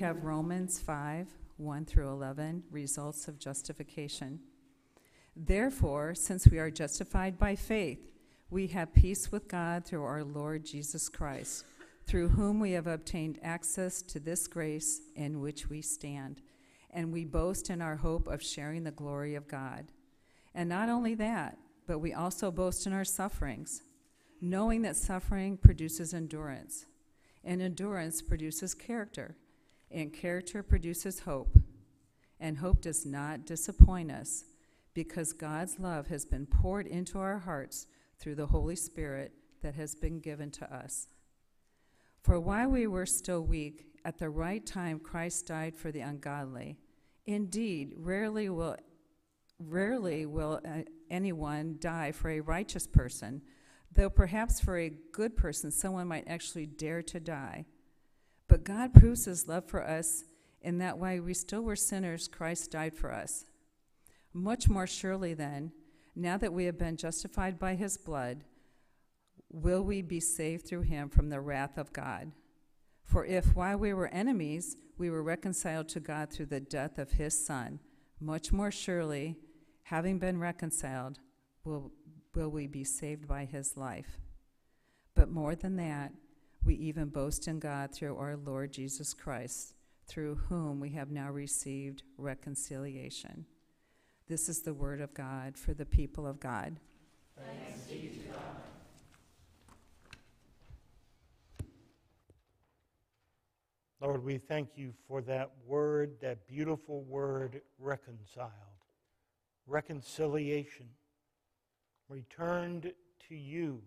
have Romans 5 1 through 11, results of justification. Therefore, since we are justified by faith, we have peace with God through our Lord Jesus Christ, through whom we have obtained access to this grace in which we stand, and we boast in our hope of sharing the glory of God. And not only that, but we also boast in our sufferings, knowing that suffering produces endurance, and endurance produces character, and character produces hope. And hope does not disappoint us, because God's love has been poured into our hearts through the Holy Spirit that has been given to us. For while we were still weak, at the right time Christ died for the ungodly. Indeed, rarely will rarely will uh, anyone die for a righteous person, though perhaps for a good person someone might actually dare to die. But God proves his love for us in that while we still were sinners, Christ died for us. Much more surely, then, now that we have been justified by his blood, will we be saved through him from the wrath of God. For if while we were enemies, we were reconciled to God through the death of his Son, much more surely, having been reconciled, will, will we be saved by his life. But more than that, we even boast in God through our Lord Jesus Christ, through whom we have now received reconciliation. This is the word of God for the people of God. Thanks be to God. Lord, we thank you for that word, that beautiful word, reconciled. Reconciliation. Returned to you,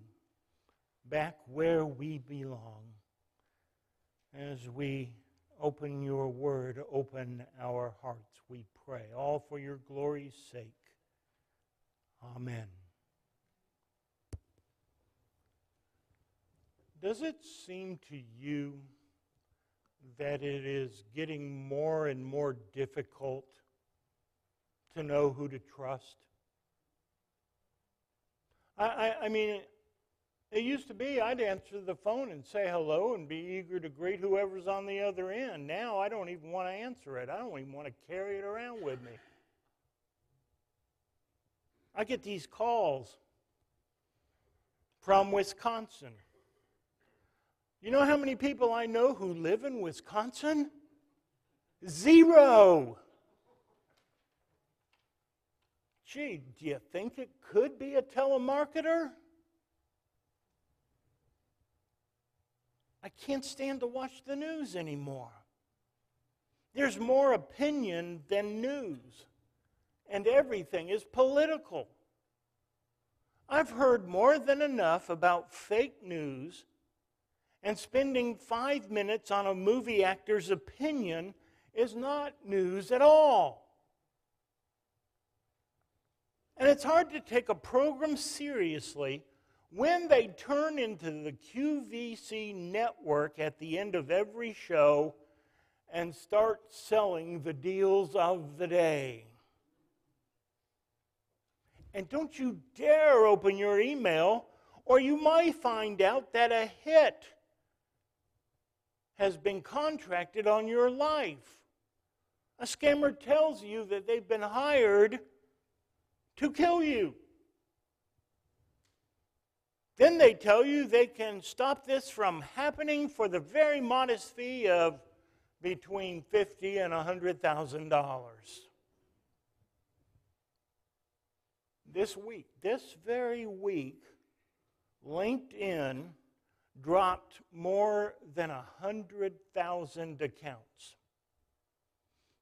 back where we belong. As we open your word, open our hearts, we pray. All for your glory's sake. Amen. Does it seem to you that it is getting more and more difficult to know who to trust? I, I, I mean, it used to be I'd answer the phone and say hello and be eager to greet whoever's on the other end. Now I don't even want to answer it. I don't even want to carry it around with me. I get these calls from Wisconsin. You know how many people I know who live in Wisconsin? Zero. Gee, do you think it could be a telemarketer? I can't stand to watch the news anymore. There's more opinion than news, and everything is political. I've heard more than enough about fake news, and spending five minutes on a movie actor's opinion is not news at all. And it's hard to take a program seriously when they turn into the QVC network at the end of every show and start selling the deals of the day. And don't you dare open your email, or you might find out that a hit has been contracted on your life. A scammer tells you that they've been hired to kill you. Then they tell you they can stop this from happening for the very modest fee of between fifty and hundred thousand dollars. This week, this very week, LinkedIn dropped more than hundred thousand accounts.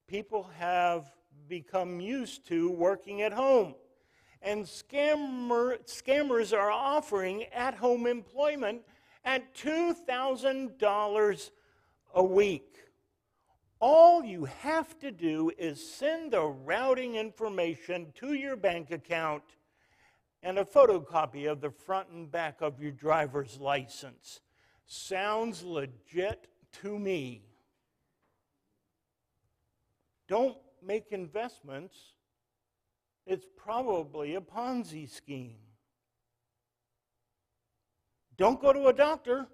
People have become used to working at home and scammer, scammers are offering at home employment at $2,000 a week. All you have to do is send the routing information to your bank account and a photocopy of the front and back of your driver's license. Sounds legit to me. Don't make investments it's probably a Ponzi scheme. Don't go to a doctor.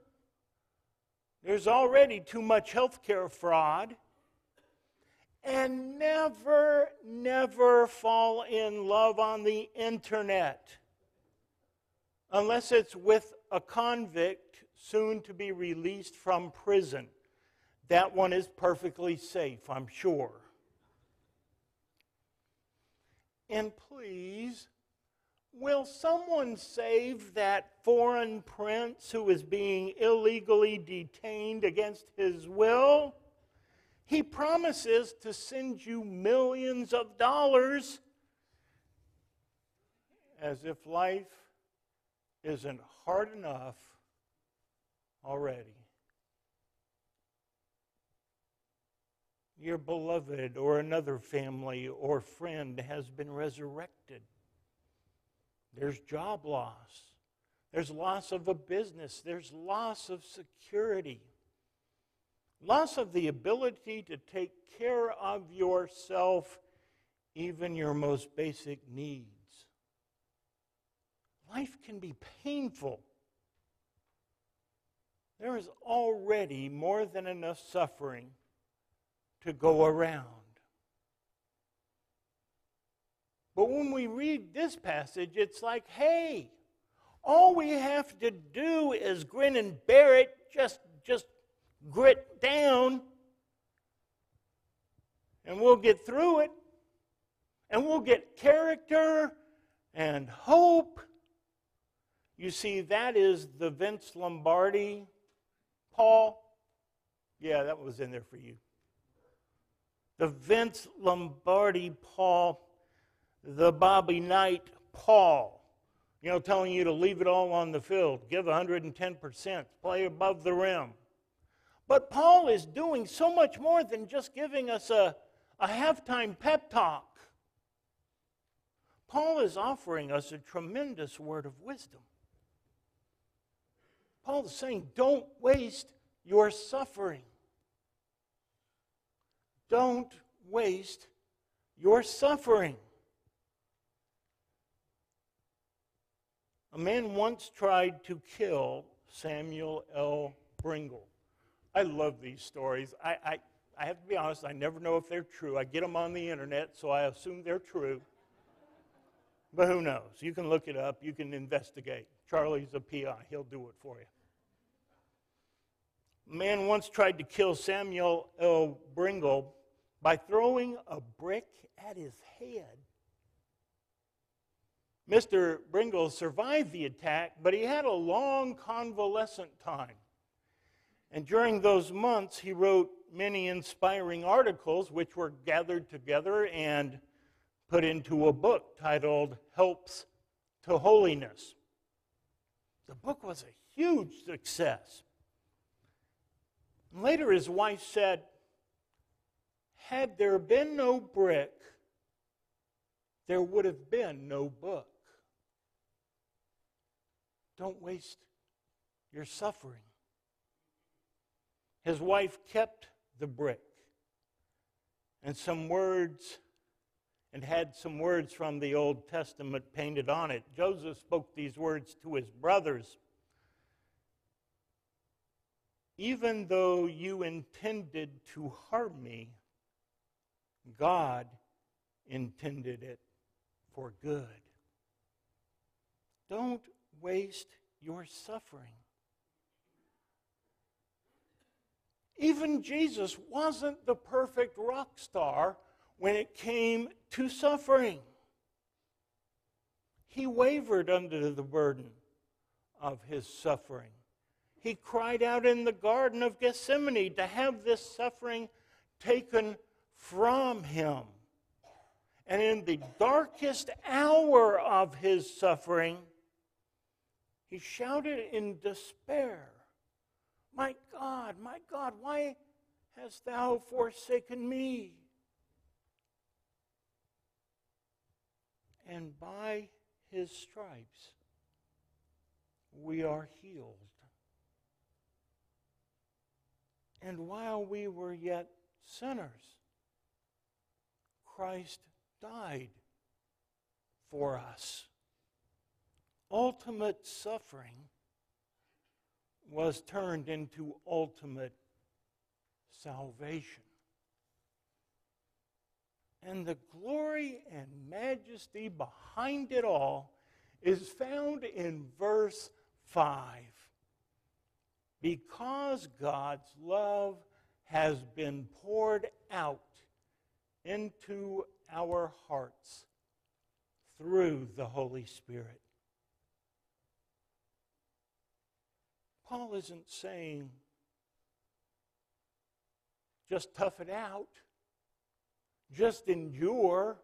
There's already too much healthcare fraud. And never, never fall in love on the internet unless it's with a convict soon to be released from prison. That one is perfectly safe, I'm sure. And please, will someone save that foreign prince who is being illegally detained against his will? He promises to send you millions of dollars as if life isn't hard enough already. Your beloved or another family or friend has been resurrected. There's job loss. There's loss of a business. There's loss of security. Loss of the ability to take care of yourself, even your most basic needs. Life can be painful. There is already more than enough suffering to go around. But when we read this passage, it's like, hey, all we have to do is grin and bear it, just, just grit down, and we'll get through it, and we'll get character and hope. You see, that is the Vince Lombardi, Paul. Yeah, that was in there for you. The Vince Lombardi Paul, the Bobby Knight Paul. You know, telling you to leave it all on the field, give 110%, play above the rim. But Paul is doing so much more than just giving us a, a halftime pep talk. Paul is offering us a tremendous word of wisdom. Paul is saying, don't waste your suffering. Don't waste your suffering. A man once tried to kill Samuel L. Brengle. I love these stories. I, I, I have to be honest, I never know if they're true. I get them on the internet, so I assume they're true. But who knows? You can look it up, you can investigate. Charlie's a PI, he'll do it for you. A man once tried to kill Samuel L. Brengle by throwing a brick at his head. Mr. Brengle survived the attack, but he had a long convalescent time. And during those months, he wrote many inspiring articles, which were gathered together and put into a book titled Helps to Holiness. The book was a huge success. Later, his wife said, Had there been no brick, there would have been no book. Don't waste your suffering. His wife kept the brick and some words and had some words from the Old Testament painted on it. Joseph spoke these words to his brothers. Even though you intended to harm me, God intended it for good. Don't waste your suffering. Even Jesus wasn't the perfect rock star when it came to suffering. He wavered under the burden of his suffering. He cried out in the Garden of Gethsemane to have this suffering taken from him. And in the darkest hour of his suffering, he shouted in despair my God, my God, why hast thou forsaken me? And by his stripes we are healed. And while we were yet sinners, Christ died for us. Ultimate suffering was turned into ultimate salvation. And the glory and majesty behind it all is found in verse 5. Because God's love has been poured out into our hearts through the Holy Spirit. Paul isn't saying just tough it out, just endure,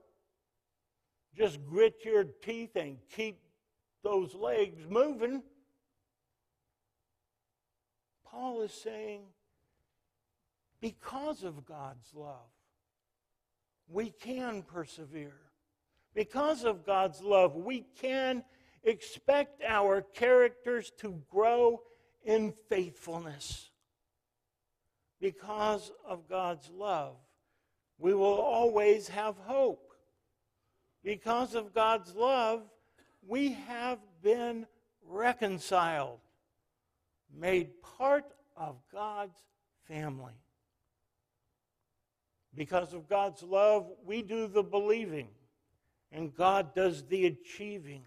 just grit your teeth and keep those legs moving. Paul is saying, because of God's love, we can persevere. Because of God's love, we can expect our characters to grow in faithfulness. Because of God's love, we will always have hope. Because of God's love, we have been reconciled, made part of God's family. Because of God's love, we do the believing, and God does the achieving.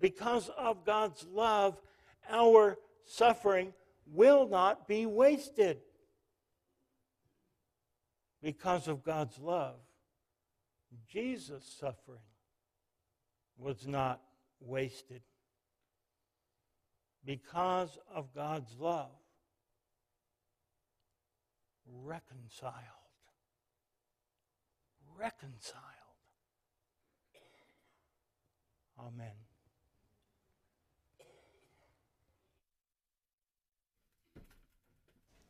Because of God's love, our suffering will not be wasted. Because of God's love, Jesus' suffering was not wasted. Because of God's love, reconciled. Reconciled. Amen.